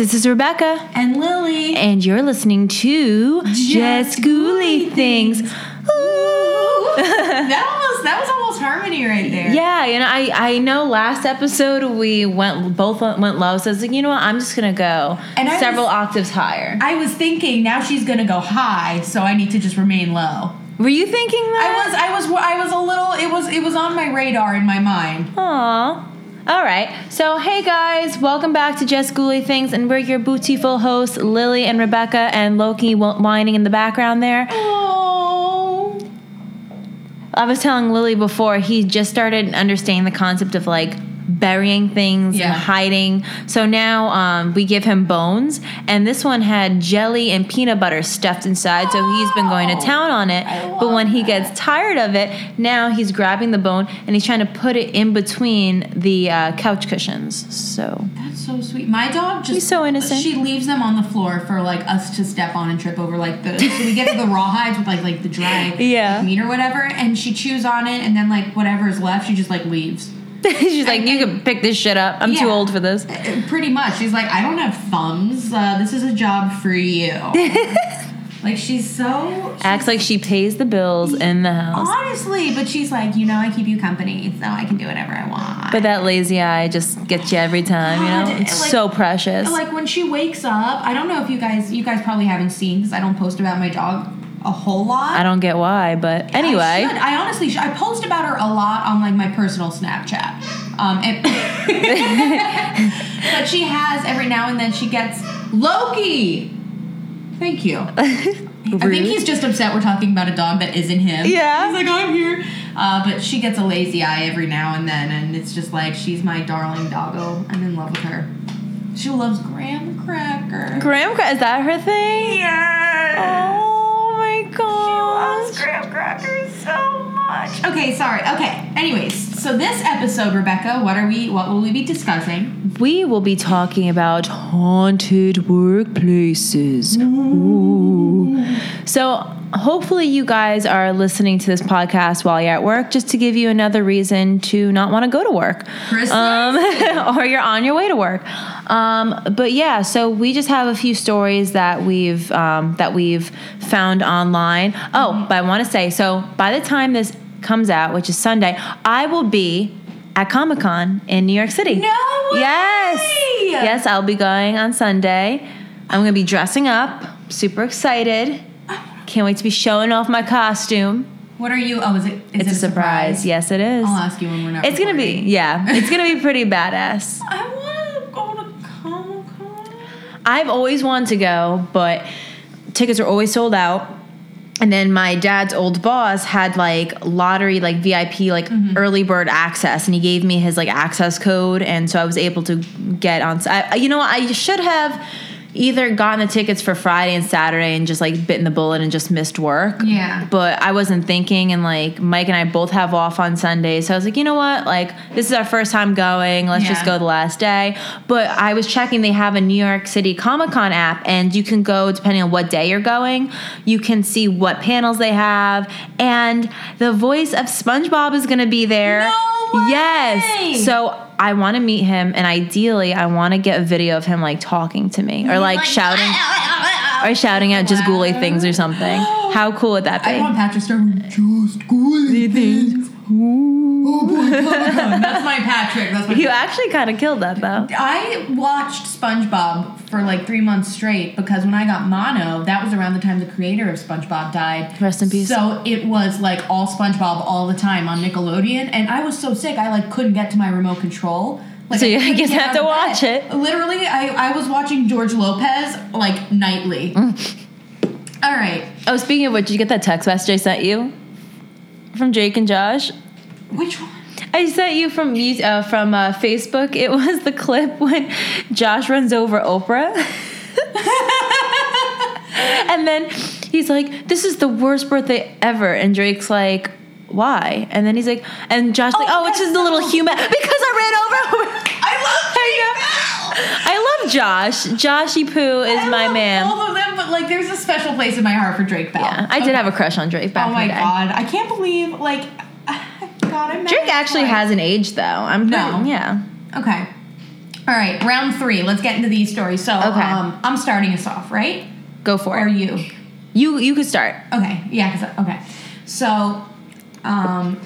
this is Rebecca, And Lily. and you're listening to Just Ghouly Things. Ooh. that almost that was almost harmony right there. yeah, and I I know last episode we went both went low, so I was like, you know what, I'm just gonna go And several was- octaves higher. I was thinking now she's gonna go high, so I need to just remain low. Were you thinking that? I was I was I was a little it was it was on my radar in my mind. Aw. All right. So, hey guys, welcome back to Just Ghouly Things, and we're your bootyful hosts, Lily and Rebecca, and Loki whining in the background there. Oh. I was telling Lily before he just started understanding the concept of like burying things Yeah. and hiding. So now um, we give him bones, and this one had jelly and peanut butter stuffed inside. So he's been going to Oh, town on it. But when he that. gets tired of it, now he's grabbing the bone and he's trying to put it in between the uh, couch cushions. So That's so sweet. My dog just He's so innocent. She leaves them on the floor for like us to step on and trip over like the so we get to the rawhides with like like the dry Yeah. meat or whatever and she chews on it and then like whatever is left she just like leaves. she's like, "You can pick this shit up. I'm too old for this." Uh, Pretty much. She's like, I don't have thumbs. Uh, this is a job for you. like she's so Acts like she pays the bills in the house. honestly, but she's like, you know, I keep you company, so I can do whatever I want. But that lazy eye just gets you every time, you know? It's like- so precious. like when she wakes up, I don't know if you guys, you guys probably haven't seen because I don't post about my dog a whole lot. I don't get why, but anyway. should. I honestly, should. I post about her a lot on like my personal Snapchat. Um, and but she has every now and then she gets Loki. Thank you. I think he's just upset we're talking about a dog that isn't him. Yeah. He's like, I'm here. Uh, but she gets a lazy eye every now and then, and it's just like, she's my darling doggo. I'm in love with her. She loves graham cracker. Graham cracker? is that her thing? Yes. Oh my She loves graham crackers so much. Okay, sorry. Okay. Anyways, so this episode, Rebecca, what are we? What will we be discussing? We will be talking about haunted workplaces. Ooh. So, hopefully, you guys are listening to this podcast while you're at work just to give you another reason to not want to go to work. Um, or you're on your way to work. Um, but yeah, so we just have a few stories that we've um, that we've found online. Oh, but I want to say so by the time this comes out, which is Sunday, I will be at Comic Con in New York City. No way! Yes. Yes, I'll be going on Sunday. I'm gonna be dressing up. Super excited. Can't wait to be showing off my costume. What are you? Oh, is it? Is It's it a surprise. Yes, it is. I'll ask you when we're not. It's gonna be yeah. It's gonna be pretty badass. I want to go to Comic Con. I've always wanted to go, but tickets are always sold out. And then my dad's old boss had like lottery, like VIP, like Mm-hmm. early bird access, and he gave me his like access code, and so I was able to get on. I, you know. I should have either gotten the tickets for Friday and Saturday and just like bitten the bullet and just missed work. Yeah. But I wasn't thinking, and like Mike and I both have off on Sunday. so I was like, you know what, like this is our first time going. Let's just go the last day. But I was checking; they have a New York City Comic Con app, and you can go depending on what day you're going. You can see what panels they have, and the voice of SpongeBob is going to be there. No way! Yes. So I want to meet him, and ideally, I want to get a video of him like talking to me or like, shouting or shouting out just ghouly things or something. How cool would that be? I want Patrick Star. Just ghouly things. Oh boy, Comic Con. That's my Patrick. That's my. You actually kind of killed that though. I watched SpongeBob for like three months straight because when I got mono, that was around the time the creator of SpongeBob died. Rest in peace. So it was like all SpongeBob all the time on Nickelodeon, and I was so sick I like couldn't get to my remote control. Like, So I you just have to watch it. Literally, I, I was watching George Lopez like nightly. Mm. All right, Oh, speaking of which, did you get that text message I sent you from Drake and Josh? which one? I sent you from uh, from uh, Facebook. It was the clip when Josh runs over Oprah. and then he's like, "This is the worst birthday ever," and Drake's like, "Why?" And then he's like, and Josh's like, "Oh, it's just a little human because I ran over." I love I love Josh. Joshy Poo is I my love man. Both of them, but like, there's a special place in my heart for Drake Bell. Yeah, I did have a crush on Drake back Oh my in the day. god, I can't believe like. I'm Drake actually twice. has an age though. I'm No. yeah. Okay. All right, round three. Let's get into these stories. So, Okay. um, I'm starting us off, right? Go for Or it. you? You you could start. Okay, yeah, cause, okay. So, um,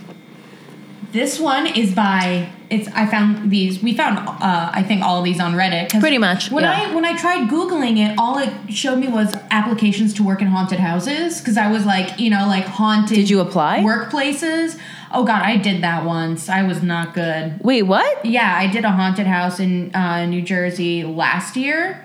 this one is by it's. I found these. We found uh, I think all of these on Reddit. Pretty much, When yeah. I when I tried googling it, all it showed me was applications to work in haunted houses. Because I was like, you know, like haunted. Did you apply? workplaces? Oh God, I did that once. I was not good. Wait, what? Yeah, I did a haunted house in uh, New Jersey last year.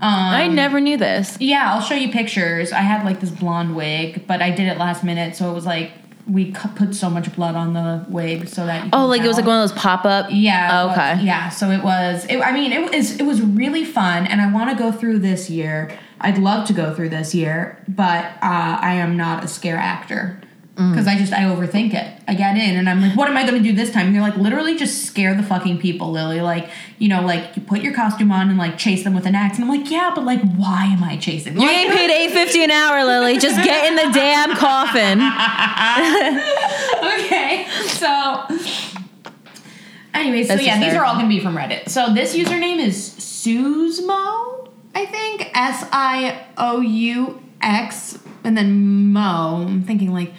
Um, I never knew this. yeah, I'll show you pictures. I had like this blonde wig, but I did it last minute, so it was like we put so much blood on the wig so that you Oh, like it was like one of those pop up. Yeah. was- Okay. yeah. So it was. It, I mean, it was. It was really fun, and I want to go through this year. I'd love to go through this year, but uh, I am not a scare actor Mm. because I just I overthink it. I get in, and I'm like, what am I going to do this time? And you're like, literally, just scare the fucking people, Lily. Like, you know, like you put your costume on and like chase them with an axe, and I'm like, yeah, but like, why am I chasing? You ain't paid eight fifty an hour, Lily. Just get in the damn coffin. okay, so anyway, so yeah, these are all gonna be from Reddit. So this username is Susmo, I think S I O U X, and then Mo. I'm thinking like,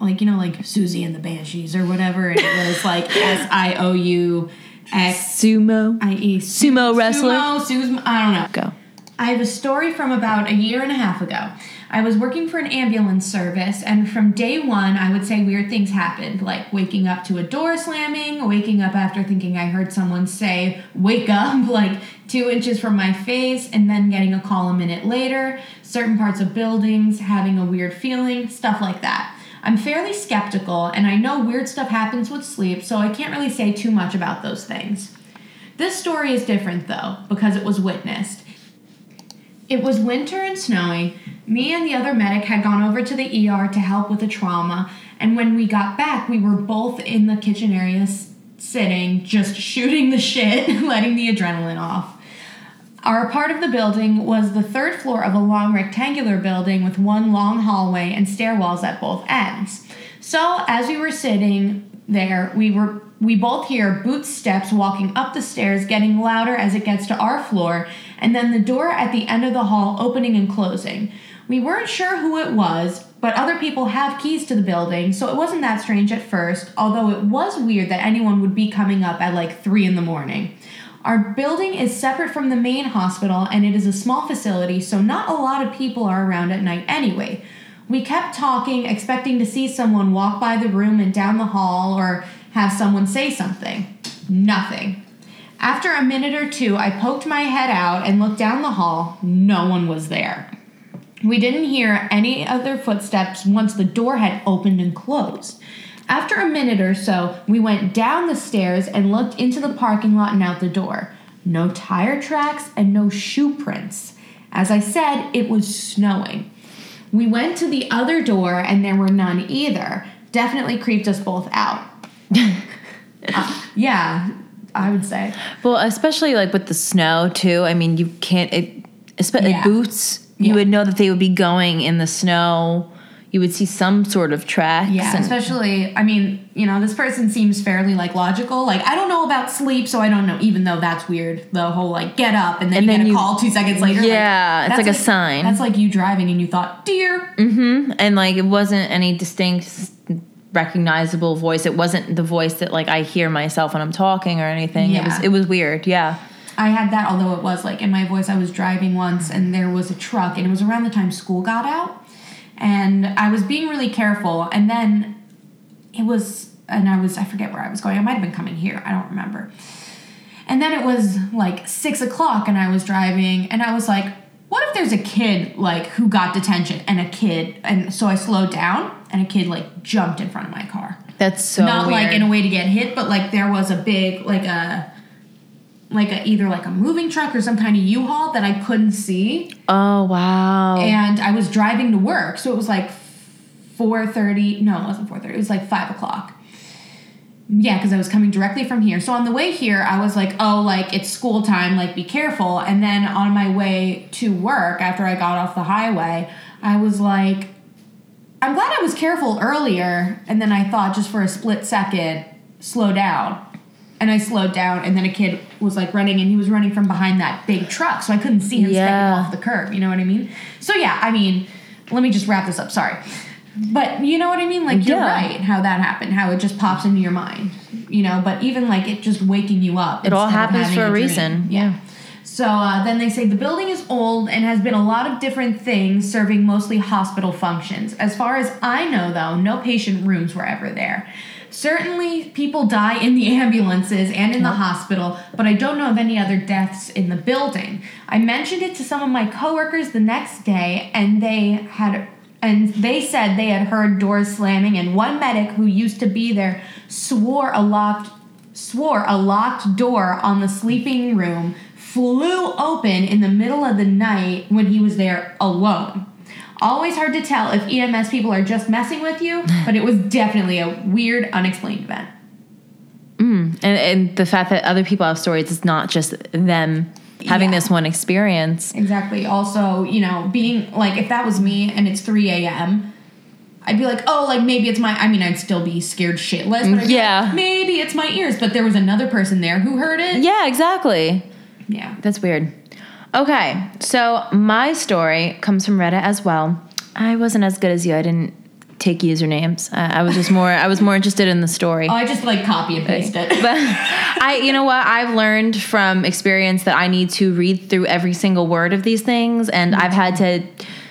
like you know, like Siouxsie and the Banshees or whatever. And it was like S I O U X Sumo. I E Sumo wrestler? Sumo, Susmo. I don't know. Go. I have a story from about a year and a half ago. I was working for an ambulance service, and from day one, I would say weird things happened, like waking up to a door slamming, waking up after thinking I heard someone say, Wake up, like two inches from my face, and then getting a call a minute later, certain parts of buildings, having a weird feeling, stuff like that. I'm fairly skeptical, and I know weird stuff happens with sleep, so I can't really say too much about those things. This story is different, though, because it was witnessed. It was winter and snowing. Me and the other medic had gone over to the ER to help with a trauma, and when we got back, we were both in the kitchen area sitting, just shooting the shit, letting the adrenaline off. Our part of the building was the third floor of a long rectangular building with one long hallway and stairwells at both ends. So, as we were sitting there, we were we both hear boot steps walking up the stairs getting louder as it gets to our floor, and then the door at the end of the hall opening and closing. We weren't sure who it was, but other people have keys to the building, so it wasn't that strange at first, although it was weird that anyone would be coming up at like 3 in the morning. Our building is separate from the main hospital and it is a small facility, so not a lot of people are around at night anyway. We kept talking, expecting to see someone walk by the room and down the hall or have someone say something. Nothing. After a minute or two, I poked my head out and looked down the hall. No one was there. We didn't hear any other footsteps once the door had opened and closed. After a minute or so, we went down the stairs and looked into the parking lot and out the door. No tire tracks and no shoe prints. As I said, it was snowing. We went to the other door and there were none either. Definitely creeped us both out. Uh, yeah, I would say. Well, especially like with the snow too. I mean, you can't. It, especially Yeah. boots. You Yeah. would know that they would be going in the snow. You would see some sort of tracks. Yeah, and- especially, I mean, you know, this person seems fairly like logical. Like, I don't know about sleep, so I don't know. Even though that's weird, the whole like get up and then And you then get a you- call two seconds later. Yeah, it's that's like a sign. That's like you driving and you thought, dear. Mhm. and like it wasn't any distinct, recognizable voice. It wasn't the voice that like I hear myself when I'm talking or anything. It was Yeah. it was weird. Yeah. I had that, although it was like in my voice. I was driving once and there was a truck, and it was around the time school got out, and I was being really careful. And then it was, and I was, I forget where I was going. I might have been coming here. I don't remember. And then it was like six o'clock, and I was driving, and I was like, what if there's a kid like who got detention and a kid, and so I slowed down, and a kid like jumped in front of my car That's so not weird. like in a way to get hit, but like there was a big like a like a either like a moving truck or some kind of U-Haul that I couldn't see, oh wow. and I was driving to work, so it was like four thirty. No, it wasn't four thirty. It was like five o'clock. Yeah, because I was coming directly from here. So on the way here, I was like, "Oh, like it's school time. Like be careful." And then on my way to work, after I got off the highway, I was like, I'm glad I was careful earlier, and then I thought just for a split second, slow down. And I slowed down, and then a kid was like running, and he was running from behind that big truck, so I couldn't see him Yeah. stepping off the curb. You know what I mean? So yeah, I mean, let me just wrap this up. Sorry, but you know what I mean? Like you're Yeah. right, how that happened, how it just pops into your mind. You know, but even like it just waking you up. It all happens for a dream. reason. Yeah. So uh, then they say the building is old and has been a lot of different things, serving mostly hospital functions. As far as I know, though, no patient rooms were ever there. Certainly, people die in the ambulances and in the hospital, but I don't know of any other deaths in the building. I mentioned it to some of my coworkers the next day, and they had and they said they had heard doors slamming, and one medic who used to be there swore a locked swore a locked door on the sleeping room flew open in the middle of the night when he was there alone. Always hard to tell if EMS people are just messing with you, but it was definitely a weird, unexplained event. Mm, and, and the fact that other people have stories, it's not just them having Yeah. this one experience. Exactly. Also, you know, being like, if that was me and it's 3 a.m., I'd be like, oh, like maybe it's my. I mean, I'd still be scared shitless. But I'd Yeah. like, maybe it's my ears. But there was another person there who heard it. Yeah, exactly. Yeah. That's weird. Okay, so my story comes from Reddit as well. I wasn't as good as you. I didn't take usernames. Uh, I was just more. I was more interested in the story. Oh, I just like copy and paste it. But I, you know what? I've learned from experience that I need to read through every single word of these things, and I've had to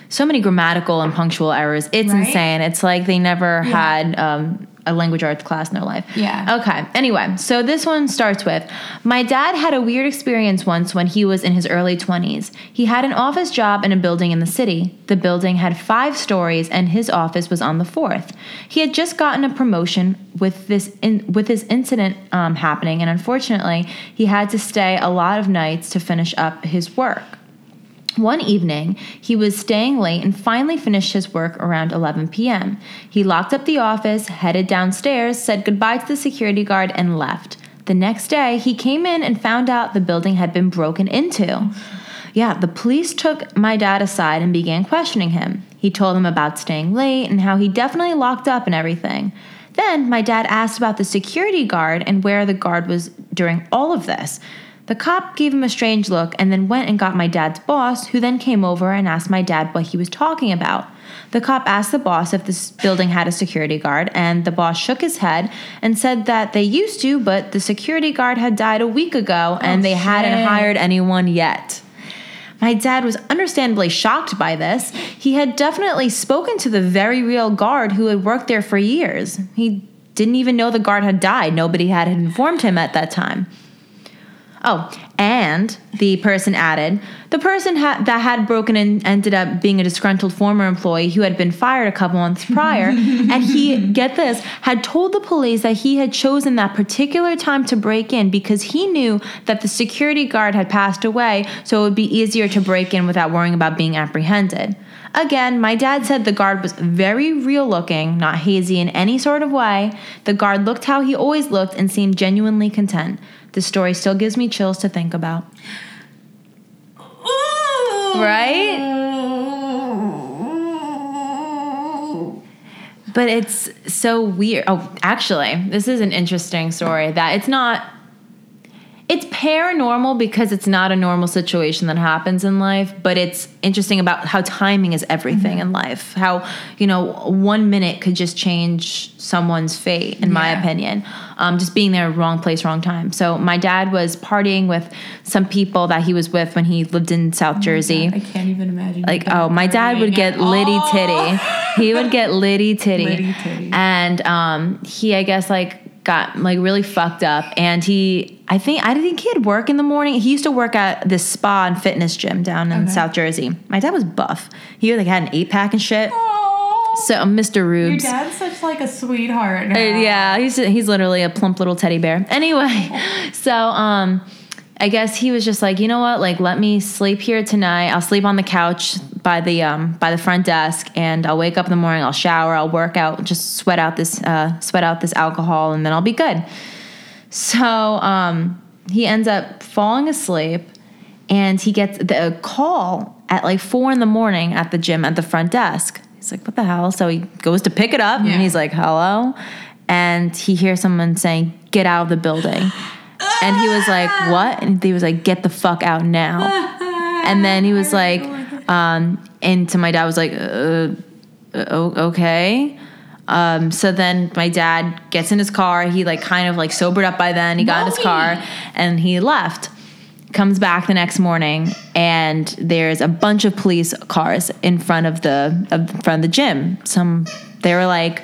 so many grammatical and punctual errors. It's Right? insane. It's like they never had um, a language arts class in their life. Yeah. Okay. Anyway, so this one starts with My dad had a weird experience once when he was in his early 20s. He had an office job in a building in the city. The building had five stories and his office was on the fourth. He had just gotten a promotion with this in, with this incident um, happening and unfortunately, he had to stay a lot of nights to finish up his work. One evening, he was staying late and finally finished his work around 11 p.m. He locked up the office, headed downstairs, said goodbye to the security guard, and left. The next day, he came in and found out the building had been broken into. Yeah, the police took my dad aside and began questioning him. He told them about staying late and how he definitely locked up and everything. Then my dad asked about the security guard and where the guard was during all of this. The cop gave him a strange look and then went and got my dad's boss, who then came over and asked my dad what he was talking about. The cop asked the boss if this building had a security guard, and the boss shook his head and said that they used to, but the security guard had died a week ago and oh, they hadn't hired anyone yet. My dad was understandably shocked by this. He had definitely spoken to the very real guard who had worked there for years. He didn't even know the guard had died. Nobody had informed him at that time. Oh, and the person added, the person ha- that had broken in ended up being a disgruntled former employee who had been fired a couple months prior. and he, get this, had told the police that he had chosen that particular time to break in because he knew that the security guard had passed away, so it would be easier to break in without worrying about being apprehended. Again, my dad said the guard was very real looking, not hazy in any sort of way. The guard looked how he always looked and seemed genuinely content. The story still gives me chills to think about. Right? But it's so weird. Oh, actually, this is an interesting story that it's not it's paranormal because it's not a normal situation that happens in life, but it's interesting about how timing is everything in life. How, you know, one minute could just change someone's fate, in my opinion. Um, just being there, wrong place, wrong time. So my dad was partying with some people that he was with when he lived in South Jersey I can't even imagine. like oh my dad would get litty titty he would get litty titty Litty titty. and um he i guess like got like really fucked up. And he i think i think he had work in the morning. He used to work at this spa and fitness gym down in Okay. south jersey. My dad was buff. He like had an eight pack and shit. Oh, so mr your rubes. dad's such like a sweetheart. uh, yeah, he's he's literally a plump little teddy bear. Anyway, so um, I guess he was just like, you know what, like let me sleep here tonight. I'll sleep on the couch by the um by the front desk, and I'll wake up in the morning. I'll shower. I'll work out. Just sweat out this uh sweat out this alcohol, and then I'll be good. So um, he ends up falling asleep, and he gets the call at like four in the morning at the gym at the front desk. He's like, "What the hell?" So he goes to pick it up, Yeah. and he's like, "Hello," and he hears someone saying, "Get out of the building." And he was like, "What?" And he was like, "Get the fuck out now." And then he was like, um, and to my dad was like, uh, uh, okay. Um, so then my dad gets in his car. He like kind of like sobered up by then. He got in his car and he left. Comes back the next morning and there's a bunch of police cars in front of the of the front of the gym. Some they were like,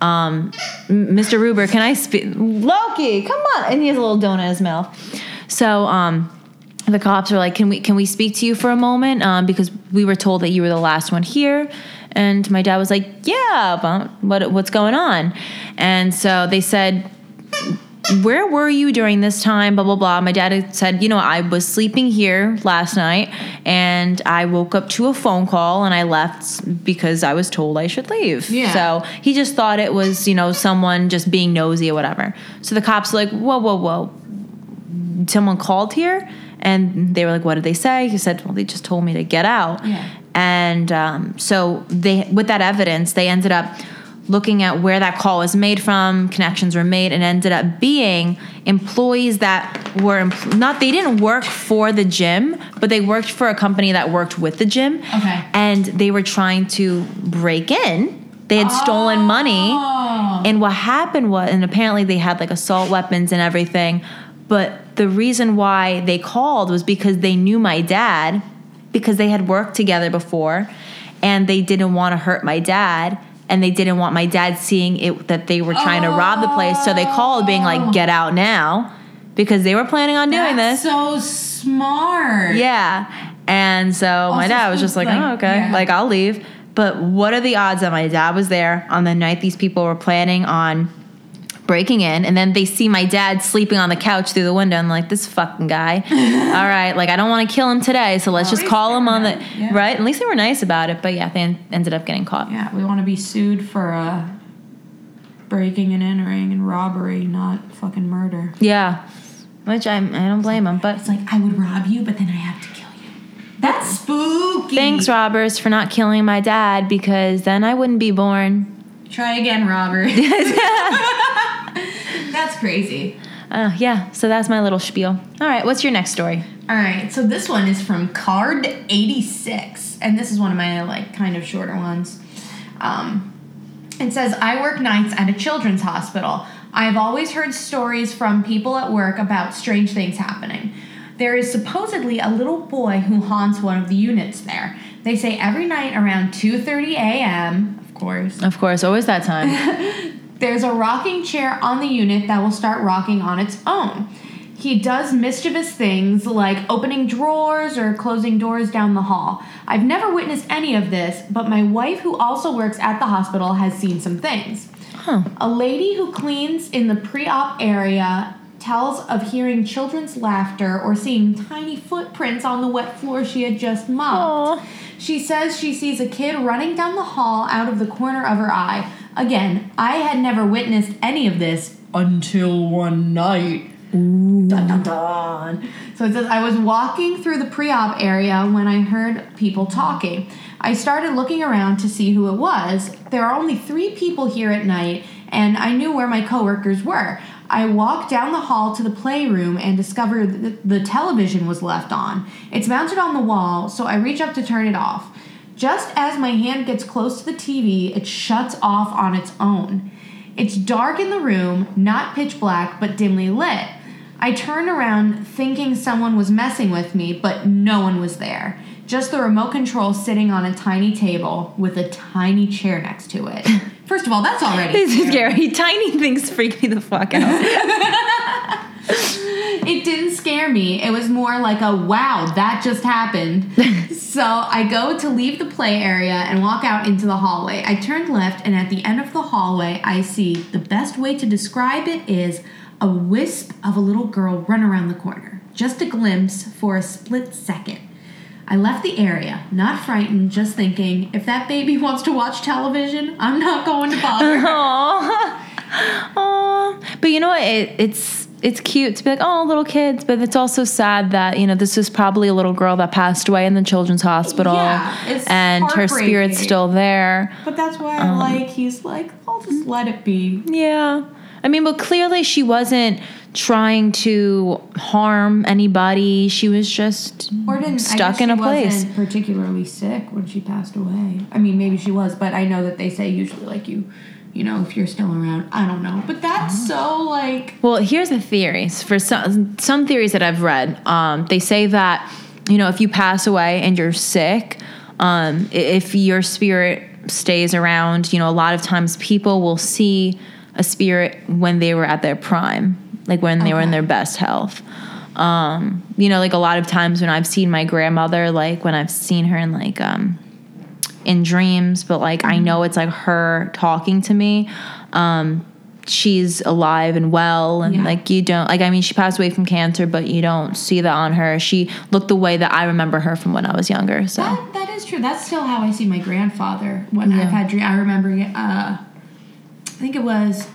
um, Mr. Ruber, can I speak? Loki, come on! And he has a little donut in his mouth. So um, the cops are like, "Can we can we speak to you for a moment? Um, because we were told that you were the last one here." And my dad was like, "Yeah, but what what's going on?" And so they said, "Where were you during this time?" Blah blah blah. My dad said, "You know, I was sleeping here last night, and I woke up to a phone call, and I left because I was told I should leave." Yeah. So he just thought it was, you know, someone just being nosy or whatever. So the cops like, "Whoa, whoa, whoa." someone called here and they were like what did they say he said well they just told me to get out Yeah. and um, so they with that evidence they ended up looking at where that call was made from connections were made and ended up being employees that were empl- not they didn't work for the gym but they worked for a company that worked with the gym Okay. and they were trying to break in they had stolen money Oh. and what happened was, and apparently they had like assault weapons and everything. But the reason why they called was because they knew my dad, because they had worked together before, and they didn't want to hurt my dad, and they didn't want my dad seeing it that they were trying to rob the place. So they called, being like, oh. "Get out now," because they were planning on doing That's this. so smart. Yeah. And so my dad was just like, like, oh, okay, yeah. like I'll leave. But what are the odds that my dad was there on the night these people were planning on breaking in? And then they see my dad sleeping on the couch through the window and like, this fucking guy. All right, like I don't want to kill him today, so let's just call him on the. yeah. Right? At least they were nice about it. But yeah, they en- ended up getting caught. Yeah, we want to be sued for uh, breaking and entering and robbery, not fucking murder. Yeah. Which I'm, I don't blame him. But It's like I would rob you, but then I have to kill you. That's spooky. thanks, robbers, for not killing my dad because then I wouldn't be born. Try again, Robert. That's crazy. Uh, yeah, so that's my little spiel. All right, what's your next story? All right, so this one is from Card 86, and this is one of my like kind of shorter ones. Um, it says, I work nights at a children's hospital. I've always heard stories from people at work about strange things happening. There is supposedly a little boy who haunts one of the units there. They say every night around 2:30 a.m., course, Of course, always that time. there's a rocking chair on the unit that will start rocking on its own. He does mischievous things like opening drawers or closing doors down the hall. I've never witnessed any of this, but my wife, who also works at the hospital, has seen some things. Huh. A lady who cleans in the pre op area tells of hearing children's laughter or seeing tiny footprints on the wet floor she had just mopped. Aw. She says she sees a kid running down the hall out of the corner of her eye. Again, I had never witnessed any of this until one night. Dun, dun, dun. So it says, I was walking through the pre op area when I heard people talking. I started looking around to see who it was. There are only three people here at night, and I knew where my coworkers were. I walked down the hall to the playroom and discovered that the television was left on. It's mounted on the wall, so I reach up to turn it off. Just as my hand gets close to the TV, it shuts off on its own. It's dark in the room, not pitch black, but dimly lit. I turn around thinking someone was messing with me, but no one was there. Just the remote control sitting on a tiny table with a tiny chair next to it. First of all, that's already This is scary. Tiny things freak me the fuck out. It didn't scare me. It was more like a wow, that just happened. so I go to leave the play area and walk out into the hallway. I turned left, and at the end of the hallway, I see the best way to describe it is a wisp of a little girl run around the corner. Just a glimpse for a split second. I left the area, not frightened, just thinking, if that baby wants to watch television, I'm not going to bother. Aww. Aww. But you know what? It, it's it's cute to be like, oh, little kids. But it's also sad that you know this is probably a little girl that passed away in the children's hospital, Yeah, it's and her spirit's still there. But that's why I like, he's like, I'll just let it be. Yeah. I mean, but clearly she wasn't trying to harm anybody. She was just didn't stuck in a place. Particularly sick when she passed away. I mean, maybe she was, but I know that they say usually like you, you know, if you're still around. I don't know, but that's so like Well, here's the theories. For some some theories that I've read, um, they say that you know if you pass away and you're sick, um, if your spirit stays around, you know a lot of times people will see a spirit when they were at their prime, like when they were in their best health. Um, you know, like a lot of times when I've seen my grandmother, like when I've seen her in like um, in dreams, but like I know it's like her talking to me. Um, she's alive and well, and Yeah. like you don't like. I mean, she passed away from cancer, but you don't see that on her. She looked the way that I remember her from when I was younger. So that. That is true. That's still how I see my grandfather when Yeah. I've had dream. I remember. Uh, I think it was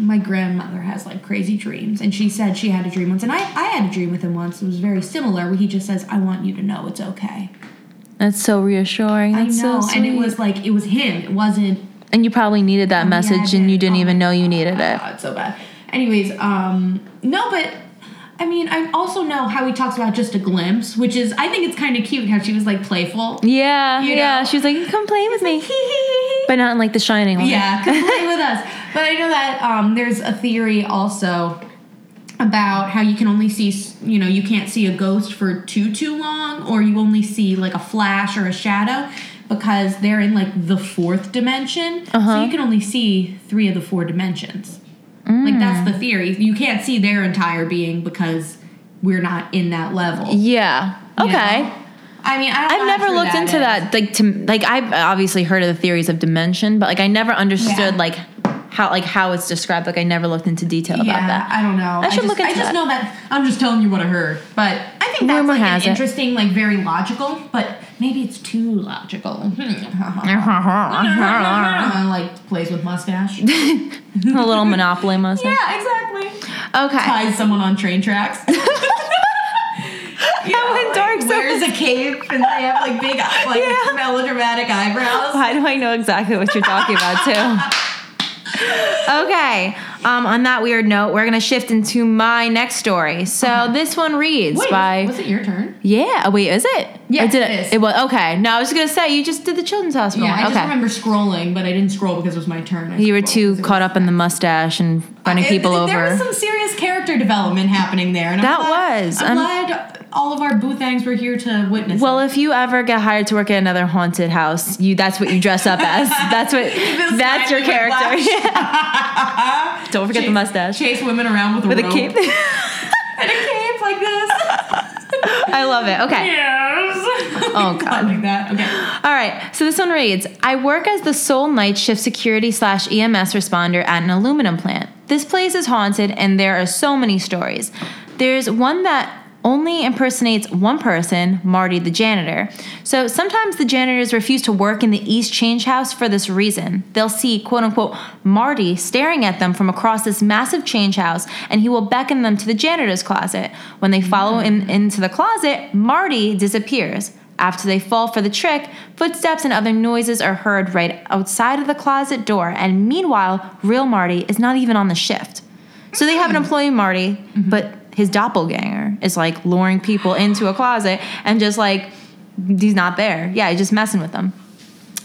my grandmother has like crazy dreams, and she said she had a dream once, and I I had a dream with him once. It was very similar. Where he just says, "I want you to know it's okay." that's so reassuring. I know, so and it was like it was him. It wasn't and you probably needed that message, and you did. didn't Oh even know you needed God, it. Oh, it's so bad. Anyways, um, no, but I mean, I also know how he talks about just a glimpse, which is I think it's kind of cute how she was like playful. Yeah, You yeah. She was like, "Come play with me," but not in like the Shining one. yeah, come play with us. But I know that um, there's a theory also about how you can only see, you know, you can't see a ghost for too too long, or you only see like a flash or a shadow because they're in like the fourth dimension. So Uh-huh. you can only see three of the four dimensions. Like that's the theory. You can't see their entire being because we're not in that level. yeah. you Okay. know? I mean, I don't I've know never looked into is. that. Like to like I've obviously heard of the theories of dimension, but like I never understood Yeah. like how like how it's described. Like I never looked into detail Yeah, about that. I don't know. I should just, look into I just that. know that I'm just telling you what I heard, but I think that's Rumor like has an it. interesting, like very logical, but maybe it's too logical. Hmm. like plays with mustache. A little monopoly mustache. yeah, exactly. Okay. Ties someone on train tracks. You That went dark Wears a cape and they have like big, like Yeah. melodramatic eyebrows. Why do I know exactly what you're talking about too? Okay. Um, on that weird note, we're gonna shift into my next story. So this one reads Wait, by was it your turn? Yeah. Oh, wait, is it? Yeah, did it is. It was okay. No, I was gonna say you just did the children's hospital. Yeah, one. I just remember scrolling, but I didn't scroll because it was my turn. I you were too caught up in the mustache and running It- people it- over. There was some serious character development happening there. And That glad, was. I'm, I'm- glad all of our boothangs were here to witness. well, it. if you ever get hired to work at another haunted house, you that's what you dress up as. That's what that's your character. Don't forget the Chase- mustache. Chase women around with a With a rope cape. and a cape like this. I love it. Okay. yes. Oh, God. like that. Okay. All right, so this one reads I work as the sole night shift security slash EMS responder at an aluminum plant. This place is haunted, and there are so many stories. There's one that only impersonates one person, Marty the janitor. So sometimes the janitors refuse to work in the East Change House for this reason. They'll see, quote unquote, Marty staring at them from across this massive change house, and he will beckon them to the janitor's closet. When they follow him into the closet, Marty disappears. After they fall for the trick, footsteps and other noises are heard right outside of the closet door, and meanwhile, real Marty is not even on the shift. So they have an hmm. employee Marty, but his doppelganger is like luring people into a closet and just like he's not there. Yeah, he's just messing with them.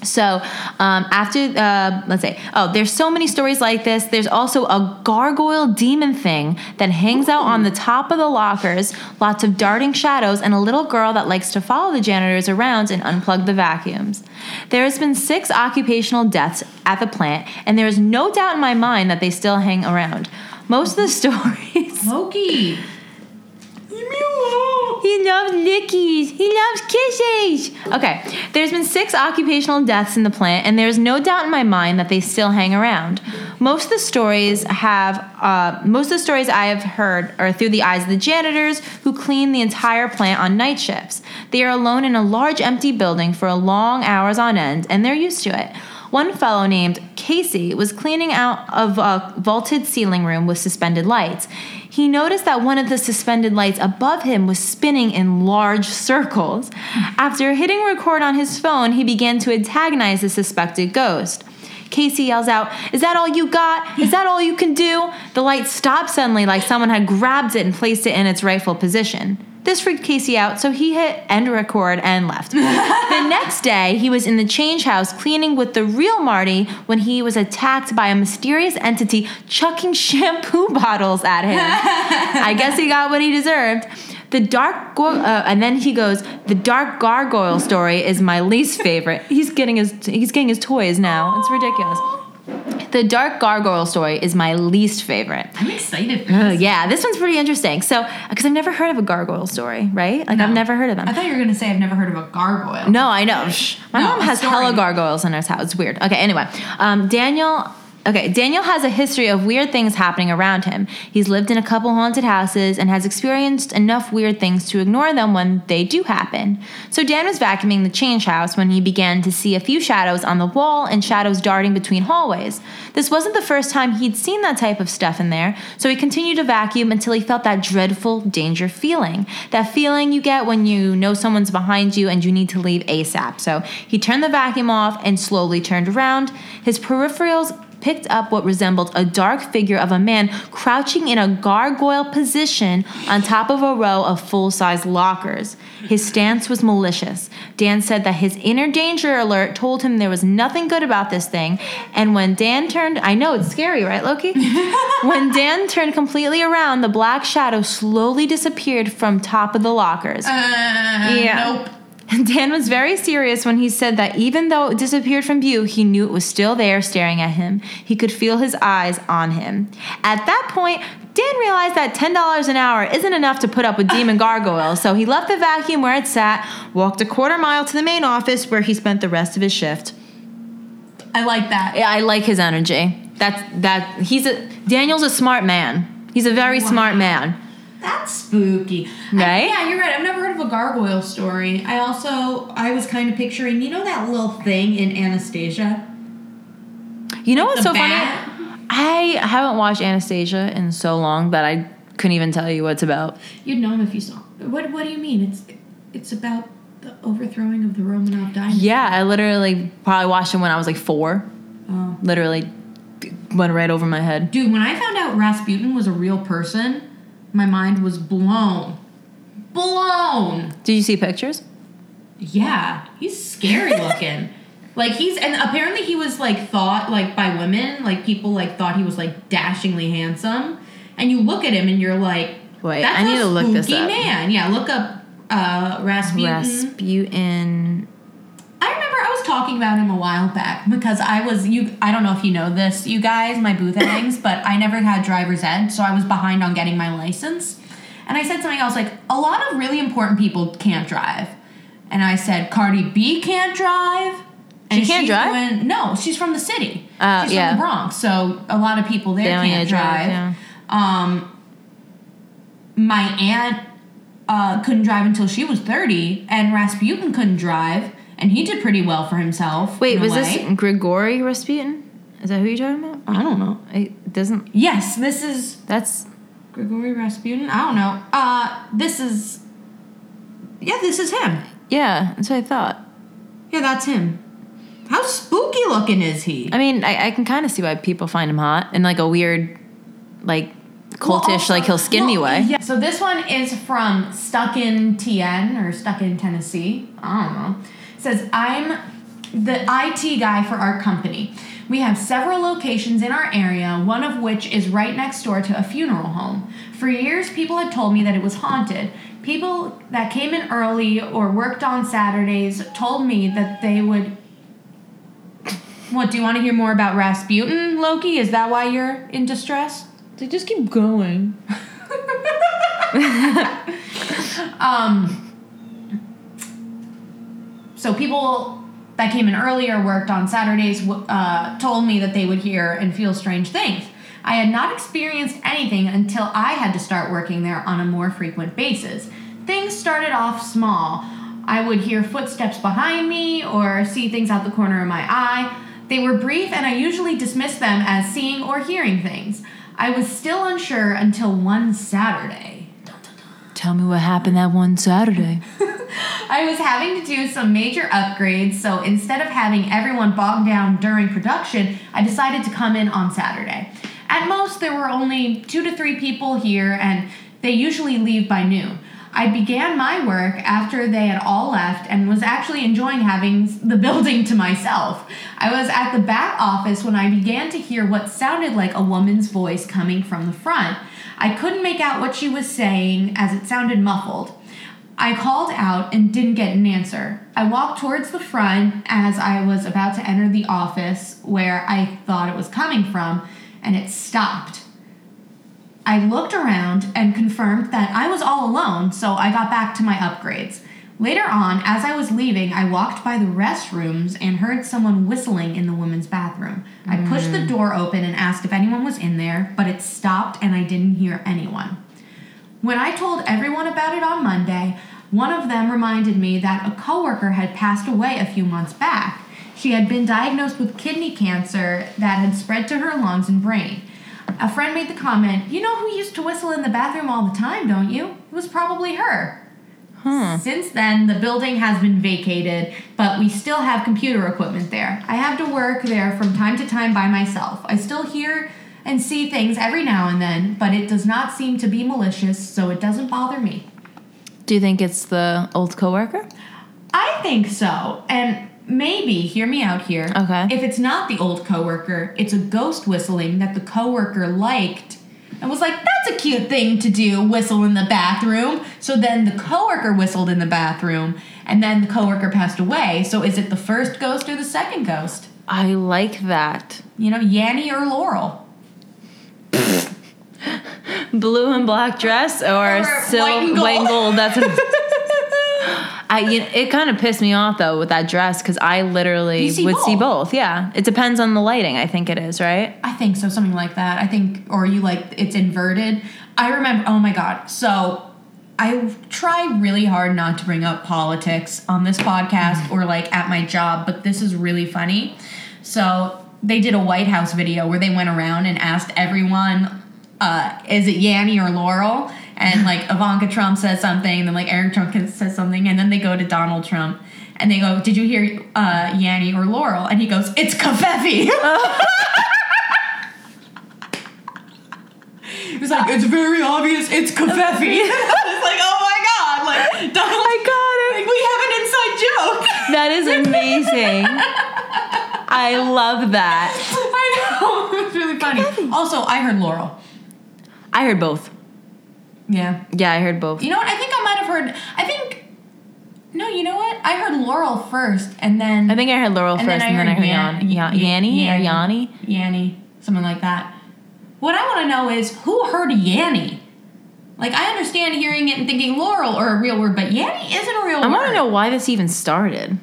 So um, after, uh, let's say, oh, there's so many stories like this. There's also a gargoyle demon thing that hangs out on the top of the lockers, lots of darting shadows, and a little girl that likes to follow the janitors around and unplug the vacuums. There has been six occupational deaths at the plant, and there is no doubt in my mind that they still hang around. Most of the stories. Loki. Leave. He loves lickies. He loves kisses. Okay, there's been six occupational deaths in the plant, and there's no doubt in my mind that they still hang around. Most of the stories have, uh, most of the stories I have heard are through the eyes of the janitors who clean the entire plant on night shifts. They are alone in a large empty building for long hours on end, and they're used to it. One fellow named Casey was cleaning out of a vaulted ceiling room with suspended lights. He noticed that one of the suspended lights above him was spinning in large circles. After hitting record on his phone, he began to antagonize the suspected ghost. Casey yells out, Is that all you got? Is that all you can do? The light stopped suddenly, like someone had grabbed it and placed it in its rightful position. This freaked Casey out, so he hit end record and left. the next day, he was in the change house cleaning with the real Marty when he was attacked by a mysterious entity chucking shampoo bottles at him. I guess he got what he deserved. The dark, go- uh, and then he goes. The dark gargoyle story is my least favorite. He's getting his he's getting his toys now. It's ridiculous. The dark gargoyle story is my least favorite. I'm excited for this. yeah, this one's pretty interesting. So, because I've never heard of a gargoyle story, right? Like, I've never heard of them. I thought you were gonna say I've never heard of a gargoyle. No, I know. Shh. My No, mom has story. hella gargoyles in her house. It's weird. Okay, anyway. Um, Daniel. Okay, Daniel has a history of weird things happening around him. He's lived in a couple haunted houses and has experienced enough weird things to ignore them when they do happen. So Dan was vacuuming the change house when he began to see a few shadows on the wall and shadows darting between hallways. This wasn't the first time he'd seen that type of stuff in there, so he continued to vacuum until he felt that dreadful danger feeling. That feeling you get when you know someone's behind you and you need to leave ASAP. So he turned the vacuum off and slowly turned around. His peripherals picked up what resembled a dark figure of a man crouching in a gargoyle position on top of a row of full size lockers. His stance was malicious. Dan said that his inner danger alert told him there was nothing good about this thing. And when Dan turned, I know it's scary, right, Loki? when Dan turned completely around, the black shadow slowly disappeared from top of the lockers. Uh, Yeah. Nope. Dan was very serious when he said that even though it disappeared from view, he knew it was still there staring at him. He could feel his eyes on him. At that point, Dan realized that $10 an hour isn't enough to put up with demon gargoyles, so he left the vacuum where it sat, walked a quarter mile to the main office where he spent the rest of his shift. I like that. Yeah, I like his energy. That's that he's a Daniel's a smart man. He's a very smart man. That's spooky. I- Right? yeah, you're right. I've never heard of a gargoyle story. I also I was kind of picturing, you know that little thing in Anastasia? You know what's the so bat? funny? I haven't watched Anastasia in so long that I couldn't even tell you what it's about. You'd know him if you saw. What What do you mean? It's it's about the overthrowing of the Romanov dynasty. Yeah, I literally probably watched it when I was like four. Oh. Literally went right over my head. Dude, when I found out Rasputin was a real person, my mind was blown. Blown. Did you see pictures? Yeah, he's scary looking. like he's and apparently he was like thought like by women, like people like thought he was like dashingly handsome. And you look at him and you're like, Wait, that's I need to look this up. man. Yeah, look up uh Rasputin. Rasputin. I remember I was talking about him a while back because I was you I don't know if you know this, you guys, my booth hangs, but I never had driver's ed, so I was behind on getting my license. And I said something else like a lot of really important people can't drive. And I said Cardi B can't drive. And She can't drive? doing- no, she's from the city. Oh, she's yeah. from the Bronx, so a lot of people there They can't drive, drive. yeah. Um, my aunt uh, couldn't drive until she was 30, and Rasputin couldn't drive, and he did pretty well for himself. Wait, was this Grigory Rasputin? Is that who you're talking about? I don't know. It doesn't. Yes, this is That's Grigory Rasputin. I don't know. Uh, this is. Yeah, this is him. yeah. That's what I thought. Yeah, that's him. How spooky looking is he? I mean, I, I can kind of see why people find him hot in like a weird, like Well, cultish, also- like he'll skin me well, way. Yeah. So this one is from Stuck in TN or Stuck in Tennessee. I don't know. Says I'm the IT guy for our company. We have several locations in our area, one of which is right next door to a funeral home. For years, people had told me that it was haunted. People that came in early or worked on Saturdays told me that they would. What, do you want to hear more about Rasputin, Loki? Is that why you're in distress? They just keep going. Um, so people that came in earlier worked on Saturdays uh, told me that they would hear and feel strange things. I had not experienced anything until I had to start working there on a more frequent basis. Things started off small. I would hear footsteps behind me or see things out the corner of my eye. They were brief, and I usually dismissed them as seeing or hearing things. I was still unsure until one Saturday. Tell me what happened that one Saturday. I was having to do some major upgrades, so instead of having everyone bogged down during production, I decided to come in on Saturday. At most, there were only two to three people here, and they usually leave by noon. I began my work after they had all left and was actually enjoying having the building to myself. I was at the back office when I began to hear what sounded like a woman's voice coming from the front. I couldn't make out what she was saying as it sounded muffled. I called out and didn't get an answer. I walked towards the front as I was about to enter the office where I thought it was coming from, and it stopped. I looked around and confirmed that I was all alone, so I got back to my upgrades. Later on, as I was leaving, I walked by the restrooms and heard someone whistling in the women's bathroom. I pushed the mm. door open and asked if anyone was in there, but it stopped and I didn't hear anyone. When I told everyone about it on Monday, one of them reminded me that a coworker had passed away a few months back. She had been diagnosed with kidney cancer that had spread to her lungs and brain. A friend made the comment, You know who used to whistle in the bathroom all the time, don't you? It was probably her. Since then, the building has been vacated, but we still have computer equipment there. I have to work there from time to time by myself. I still hear and see things every now and then, but it does not seem to be malicious, so it doesn't bother me. Do you think it's the old coworker? I think so. And maybe, hear me out here. Okay. If it's not the old coworker, it's a ghost whistling that the coworker liked and was like, that's a cute thing to do, whistle in the bathroom. So then the coworker whistled in the bathroom, and then the coworker passed away. So is it the first ghost or the second ghost? I like that. You know, Yanny or Laurel? Blue and black dress or, Or silk white white and gold. That's a, I, you know, it kind of pissed me off though with that dress because I literally see would see both. both. Yeah, it depends on the lighting. I think it is right. I think so, something like that. I think, or you like it's inverted. I remember, oh my God. So I try really hard not to bring up politics on this podcast or like at my job, but this is really funny. So they did a White House video where they went around and asked everyone, uh, is it Yanny or Laurel? And like Ivanka Trump says something, and then like Eric Trump says something, and then they go to Donald Trump and they go, Did you hear uh, Yanny or Laurel? And he goes, It's Covfefe. He was like, it's very obvious, it's Covfefe. it's like, oh my god, like, Donald, I got it. like, we have an inside joke. That is amazing. I love that. I know, it's really funny. Also, I heard Laurel. I heard both. Yeah. Yeah, I heard both. You know what? I think I might have heard, I think, no, you know what? I heard Laurel first, and then. I think I heard Laurel and first, and then I heard Yan, Yan- Yan, Yanny or Yanni. Yanny, something like that. What I want to know is who heard Yanny? Like, I understand hearing it and thinking Laurel or a real word, but Yanny isn't a real I word. I want to know why this even started.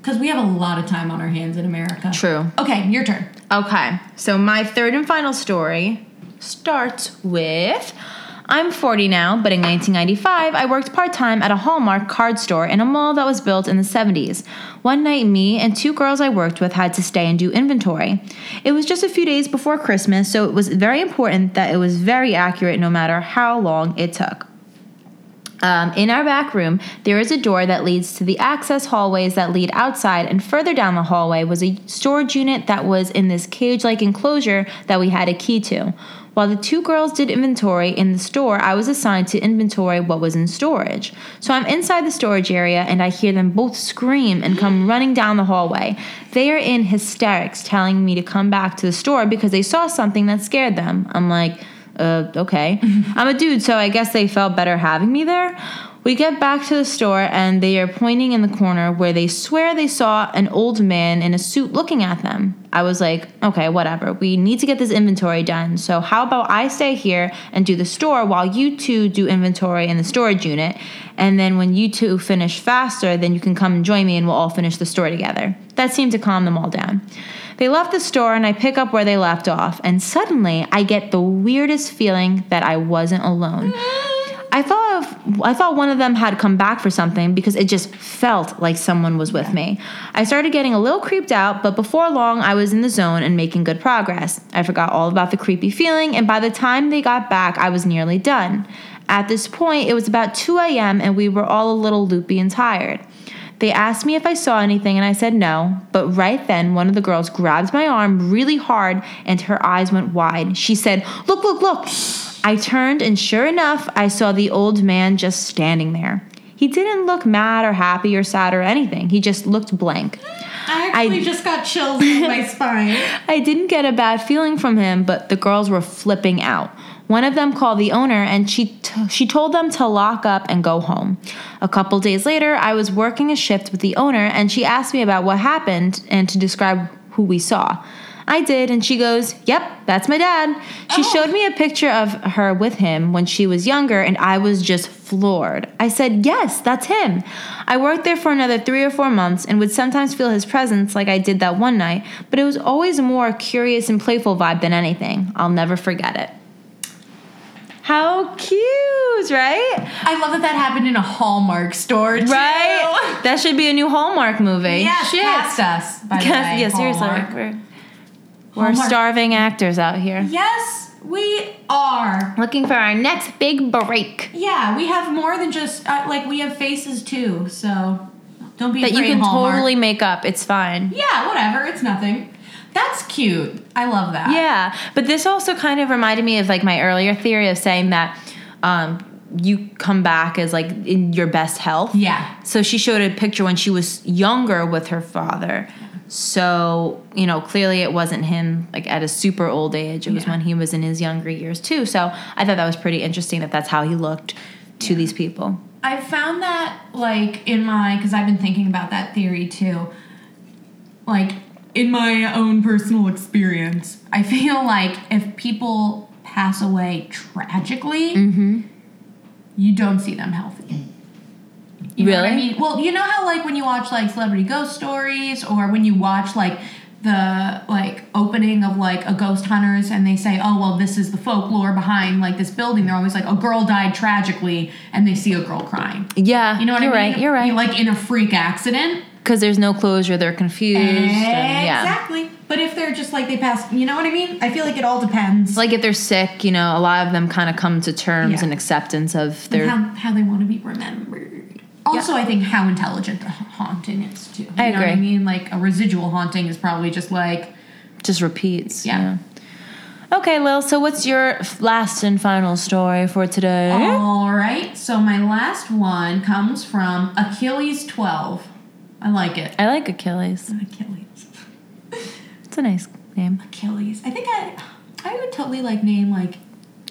Because we have a lot of time on our hands in America. True. Okay, your turn. Okay, so my third and final story starts with I'm 40 now, but in 1995, I worked part time at a Hallmark card store in a mall that was built in the 70s. One night, me and two girls I worked with had to stay and do inventory. It was just a few days before Christmas, so it was very important that it was very accurate no matter how long it took. Um, in our back room, there is a door that leads to the access hallways that lead outside, and further down the hallway was a storage unit that was in this cage like enclosure that we had a key to. While the two girls did inventory in the store, I was assigned to inventory what was in storage. So I'm inside the storage area and I hear them both scream and come running down the hallway. They are in hysterics, telling me to come back to the store because they saw something that scared them. I'm like, uh, okay. I'm a dude, so I guess they felt better having me there. We get back to the store and they are pointing in the corner where they swear they saw an old man in a suit looking at them. I was like, okay, whatever. We need to get this inventory done. So, how about I stay here and do the store while you two do inventory in the storage unit? And then when you two finish faster, then you can come and join me and we'll all finish the store together. That seemed to calm them all down. They left the store and I pick up where they left off, and suddenly I get the weirdest feeling that I wasn't alone. I thought of, I thought one of them had come back for something because it just felt like someone was with me. I started getting a little creeped out, but before long I was in the zone and making good progress. I forgot all about the creepy feeling, and by the time they got back, I was nearly done. At this point, it was about 2 a.m., and we were all a little loopy and tired. They asked me if I saw anything, and I said no. But right then, one of the girls grabbed my arm really hard, and her eyes went wide. She said, Look, look, look. I turned, and sure enough, I saw the old man just standing there. He didn't look mad or happy or sad or anything. He just looked blank. I actually I- just got chills in my spine. I didn't get a bad feeling from him, but the girls were flipping out. One of them called the owner and she t- she told them to lock up and go home. A couple days later, I was working a shift with the owner and she asked me about what happened and to describe who we saw. I did, and she goes, Yep, that's my dad. She Oh. showed me a picture of her with him when she was younger, and I was just floored. I said, Yes, that's him. I worked there for another three or four months and would sometimes feel his presence like I did that one night, but it was always a more curious and playful vibe than anything. I'll never forget it. How cute, right? I love that that happened in a Hallmark store, too. Right? That should be a new Hallmark movie. Yeah, Shit. cast us. By the way, yeah, seriously. Hallmark. We're Hallmark. starving actors out here. Yes, we are. Looking for our next big break. Yeah, we have more than just uh, like we have faces too. So don't be That you can Hallmark. totally make up. It's fine. Yeah, whatever. It's nothing. That's cute. I love that. Yeah, but this also kind of reminded me of like my earlier theory of saying that um, you come back as like in your best health. Yeah. So she showed a picture when she was younger with her father. So, you know, clearly it wasn't him like at a super old age. It was Yeah. when he was in his younger years too. So I thought that was pretty interesting that that's how he looked to these people. I found that like in my because I've been thinking about that theory too. Like in my own personal experience, I feel like if people pass away tragically, Mm-hmm. you don't see them healthy. You what I mean? Well, you know how like when you watch like celebrity ghost stories or when you watch like the like opening of like a ghost hunters and they say, "Oh, well, this is the folklore behind like this building." They're always like, "A girl died tragically," and they see a girl crying. Yeah, You know what you're I mean? right. You're right. Like in a freak accident. Because there's no closure, they're confused. and- yeah. Exactly. But if they're just like they pass, you know what I mean? I feel like it all depends. Like if they're sick, you know, a lot of them kind of come to terms Yeah. and acceptance of and their. how, how they want to be remembered. Also, I think how intelligent the haunting is too. You I know what I mean? Like a residual haunting is probably just like just repeats. Yeah. yeah. Okay, Lil. So what's your last and final story for today? All right. So my last one comes from Achilles 12. I like it. I like Achilles. Achilles. It's a nice name. Achilles. I think I I would totally like name like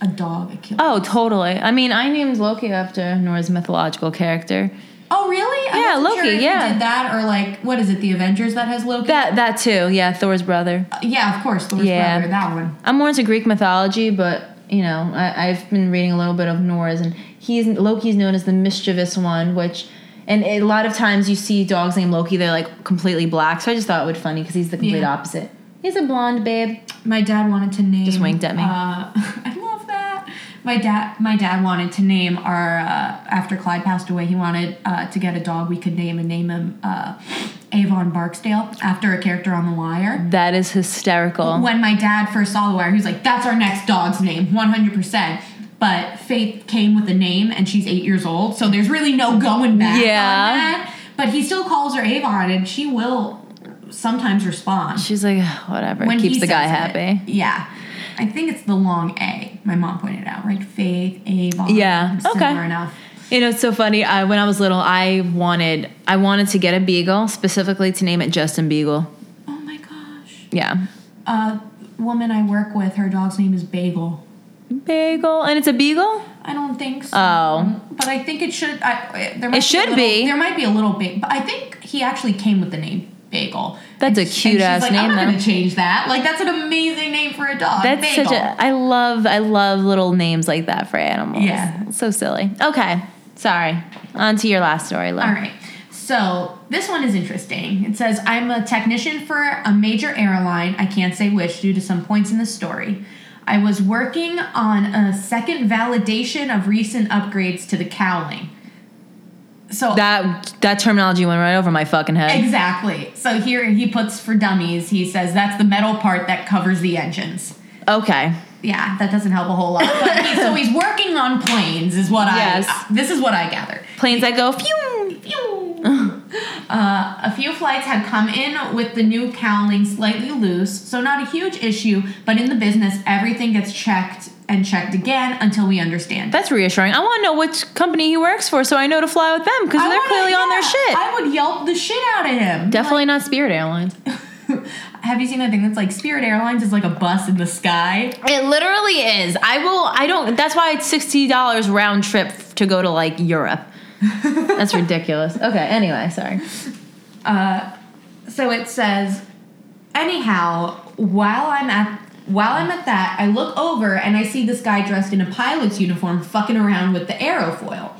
a dog. Oh, totally. I mean, I named Loki after Norse mythological character. Oh, really? I Yeah, Loki, Sure if you yeah. did that or like what is it? The Avengers that has Loki. That that too. Yeah, Thor's brother. Uh, yeah, of course. Thor's Yeah. brother. That one. I'm more into Greek mythology, but you know, I, I've been reading a little bit of Norse, and he's Loki's known as the mischievous one, which. And a lot of times you see dogs named Loki, they're like completely black. So I just thought it would be funny because he's the complete Yeah. opposite. He's a blonde babe. My dad wanted to name. Just winked at me. Uh, I love that. My dad, my dad wanted to name our uh, after Clyde passed away. He wanted uh, to get a dog we could name and name him uh, Avon Barksdale after a character on The Wire. That is hysterical. When my dad first saw The Wire, he was like, "That's our next dog's name, one hundred percent." But Faith came with a name, and she's eight years old, so there's really no going back Yeah. on that. But he still calls her Avon, and she will sometimes respond She's like, whatever. when keeps the guy says it. happy. Yeah. I think it's the long A. My mom pointed out, right? Faith, Avon. Yeah, Similar okay. enough. You know, it's so funny. I, when I was little, I wanted I wanted to get a beagle specifically to name it Justin Beagle. Oh my gosh. Yeah, A woman I work with, her dog's name is Bagel. bagel, and it's a beagle. I don't think so. Oh. But I think it should. I, there might It should a little- be. There might be a little bit, but I think he actually came with the name Bagel. That's a And she's cute-ass like, name, I'm to change that. Like that's an amazing name for a dog. That's Bagel. such a. I love I love little names like that for animals. Yeah. It's so silly. Okay, sorry. On to your last story, Lo. All right. So this one is interesting. It says, I'm a technician for a major airline. I can't say which due to some points in the story. I was working on a second validation of recent upgrades to the cowling. So That that terminology went right over my fucking head. exactly. So here he puts for dummies, he says that's the metal part that covers the engines. Okay. yeah, that doesn't help a whole lot. But he, so he's working on planes, is what Yes. I. This is what I gathered. Planes that go phew. Phew. uh, a few flights had come in with the new cowling slightly loose, so not a huge issue. But in the business, everything gets checked and checked again until we understand. That's reassuring. I want to know which company he works for so I know to fly with them because they're wanna- clearly on their shit. I would yelp the shit out of him. Definitely not Spirit Airlines. Have you seen that thing that's like Spirit Airlines is like a bus in the sky? It literally is. I will. I don't. That's why it's sixty dollars round trip to go to like Europe. That's ridiculous. Okay. Anyway, sorry. Uh, so it says, anyhow, while I'm at while I'm at that, I look over and I see this guy dressed in a pilot's uniform fucking around with the aerofoil.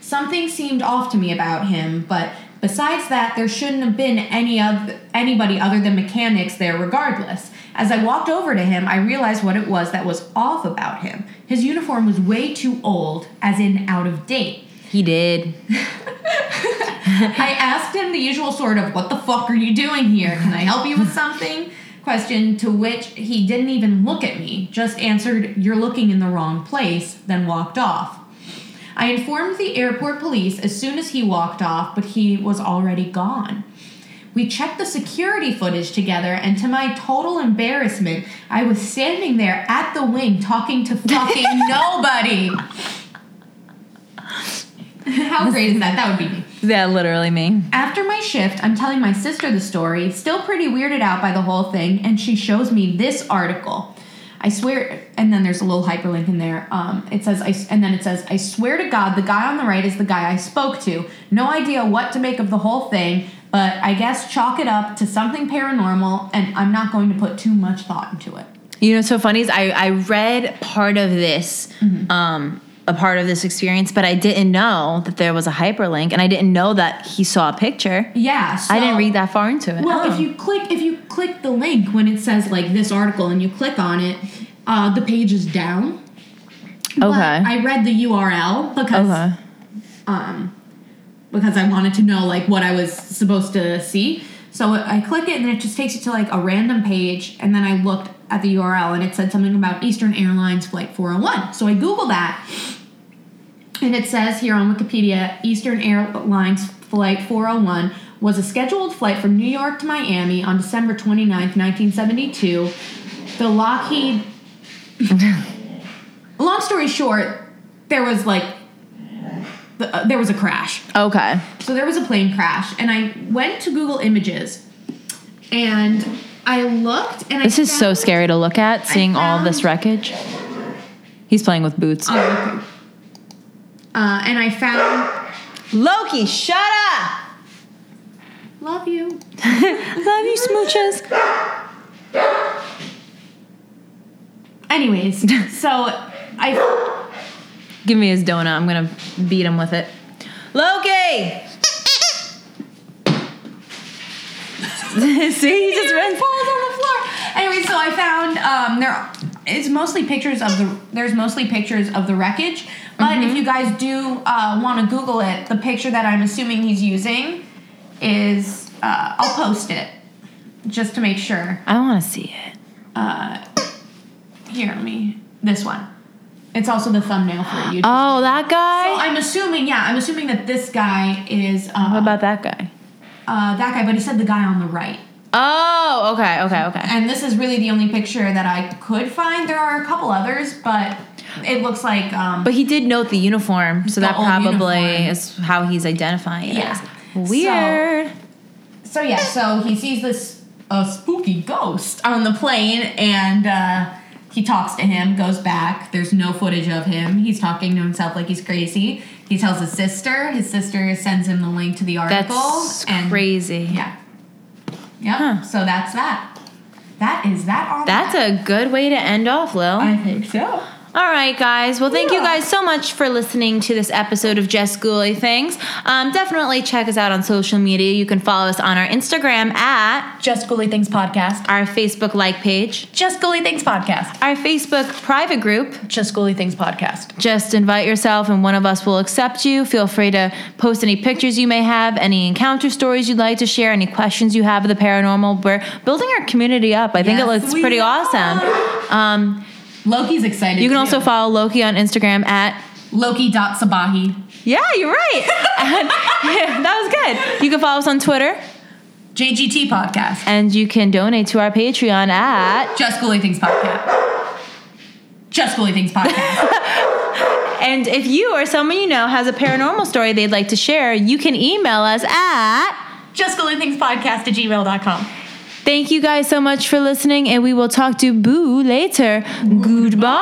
Something seemed off to me about him, but besides that, there shouldn't have been any of anybody other than mechanics there regardless. As I walked over to him, I realized what it was that was off about him. His uniform was way too old, as in out of date. He did. I asked him the usual sort of, What the fuck are you doing here? Can I help you with something? Question to which he didn't even look at me, just answered, You're looking in the wrong place, then walked off. I informed the airport police as soon as he walked off, but he was already gone. We checked the security footage together, and to my total embarrassment, I was standing there at the wing talking to fucking nobody. How great is that? That would be me. Yeah, literally me. After my shift, I'm telling my sister the story, still pretty weirded out by the whole thing, and she shows me this article. I swear, and then there's a little hyperlink in there. Um, it says, I, and then it says, I swear to God, the guy on the right is the guy I spoke to. No idea what to make of the whole thing, but I guess chalk it up to something paranormal, and I'm not going to put too much thought into it. You know, what's so funny is I I read part of this. Mm-hmm. Um, a part of this experience, but I didn't know that there was a hyperlink, and I didn't know that he saw a picture. Yeah, so, I didn't read that far into it. Well, Oh. if you click if you click the link when it says like this article and you click on it, uh, the page is down. But Okay. I read the URL because okay, um because I wanted to know like what I was supposed to see. So I click it and it just takes you to like a random page and then I looked at the URL and it said something about Eastern Airlines flight 401. So I googled that and it says here on Wikipedia Eastern Airlines flight 401 was a scheduled flight from New York to Miami on December 29th, 1972. The Lockheed Long story short, there was like the, uh, there was a crash. okay. So there was a plane crash, and I went to Google Images, and I looked, and This I is so scary to look at, seeing all this wreckage. He's playing with boots. Oh, okay. Uh, and I found Loki, shut up! love you. Love you, smooches. Anyways, so I Give me his donut. I'm gonna beat him with it. Loki! See, he just runs. falls on the floor. Anyway, so I found um, there. It's mostly pictures of the. There's mostly pictures of the wreckage. But Mm-hmm. if you guys do uh, want to Google it, the picture that I'm assuming he's using is. Uh, I'll post it just to make sure. I want to see it. Uh, here, let me. This one. It's also the thumbnail for YouTube. Oh, that guy. so I'm assuming, yeah, I'm assuming that this guy is uh, what about that guy? uh, that guy, but he said the guy on the right. Oh, okay, okay, okay. And this is really the only picture that I could find. There are a couple others, but it looks like um But he did note the uniform, so The that probably uniform. is how he's identifying it. Yeah. as. Weird. so yeah, so he sees this uh, spooky ghost on the plane and uh he talks to him, goes back. There's no footage of him. He's talking to himself like he's crazy. He tells his sister. His sister sends him the link to the article. That's and crazy. Yeah. Yeah. Huh. So that's that. That is that on That's that. a good way to end off, Lil. I think so. All right, guys. Well, thank you guys so much for listening to this episode of Just Ghouly Things. Um, definitely check us out on social media. You can follow us on our Instagram at Just Ghouly Things Podcast. our Facebook like page, Just Ghouly Things Podcast. our Facebook private group. Just Ghouly Things Podcast. Just invite yourself, and one of us will accept you. Feel free to post any pictures you may have, any encounter stories you'd like to share, any questions you have of the paranormal. We're building our community up. I think it looks pretty are. awesome. Um, Loki's excited. You can too. also follow Loki on Instagram at Loki.sabahi. yeah, you're right. and, yeah, that was good. You can follow us on Twitter, JGT podcast. and you can donate to our Patreon at Just Ghouly Things podcast. Just Ghouly Things podcast. And if you or someone you know has a paranormal story they'd like to share, you can email us at. Just Ghouly Things podcast at gmail.com. Thank you guys so much for listening, and we will talk to Boo later. Goodbye.